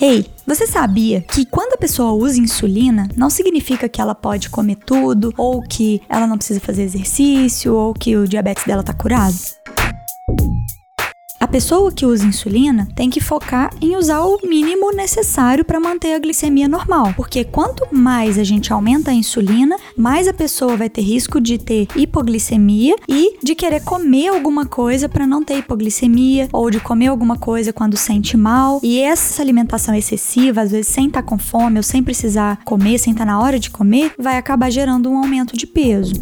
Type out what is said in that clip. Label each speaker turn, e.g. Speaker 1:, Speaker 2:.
Speaker 1: Ei, você sabia que quando a pessoa usa insulina, não significa que ela pode comer tudo, ou que ela não precisa fazer exercício, ou que o diabetes dela tá curado? A pessoa que usa insulina tem que focar em usar o mínimo necessário para manter a glicemia normal, porque quanto mais a gente aumenta a insulina, mais a pessoa vai ter risco de ter hipoglicemia e de querer comer alguma coisa para não ter hipoglicemia ou de comer alguma coisa quando sente mal. E essa alimentação excessiva, às vezes sem estar tá com fome ou sem precisar comer, sem estar tá na hora de comer, vai acabar gerando um aumento de peso.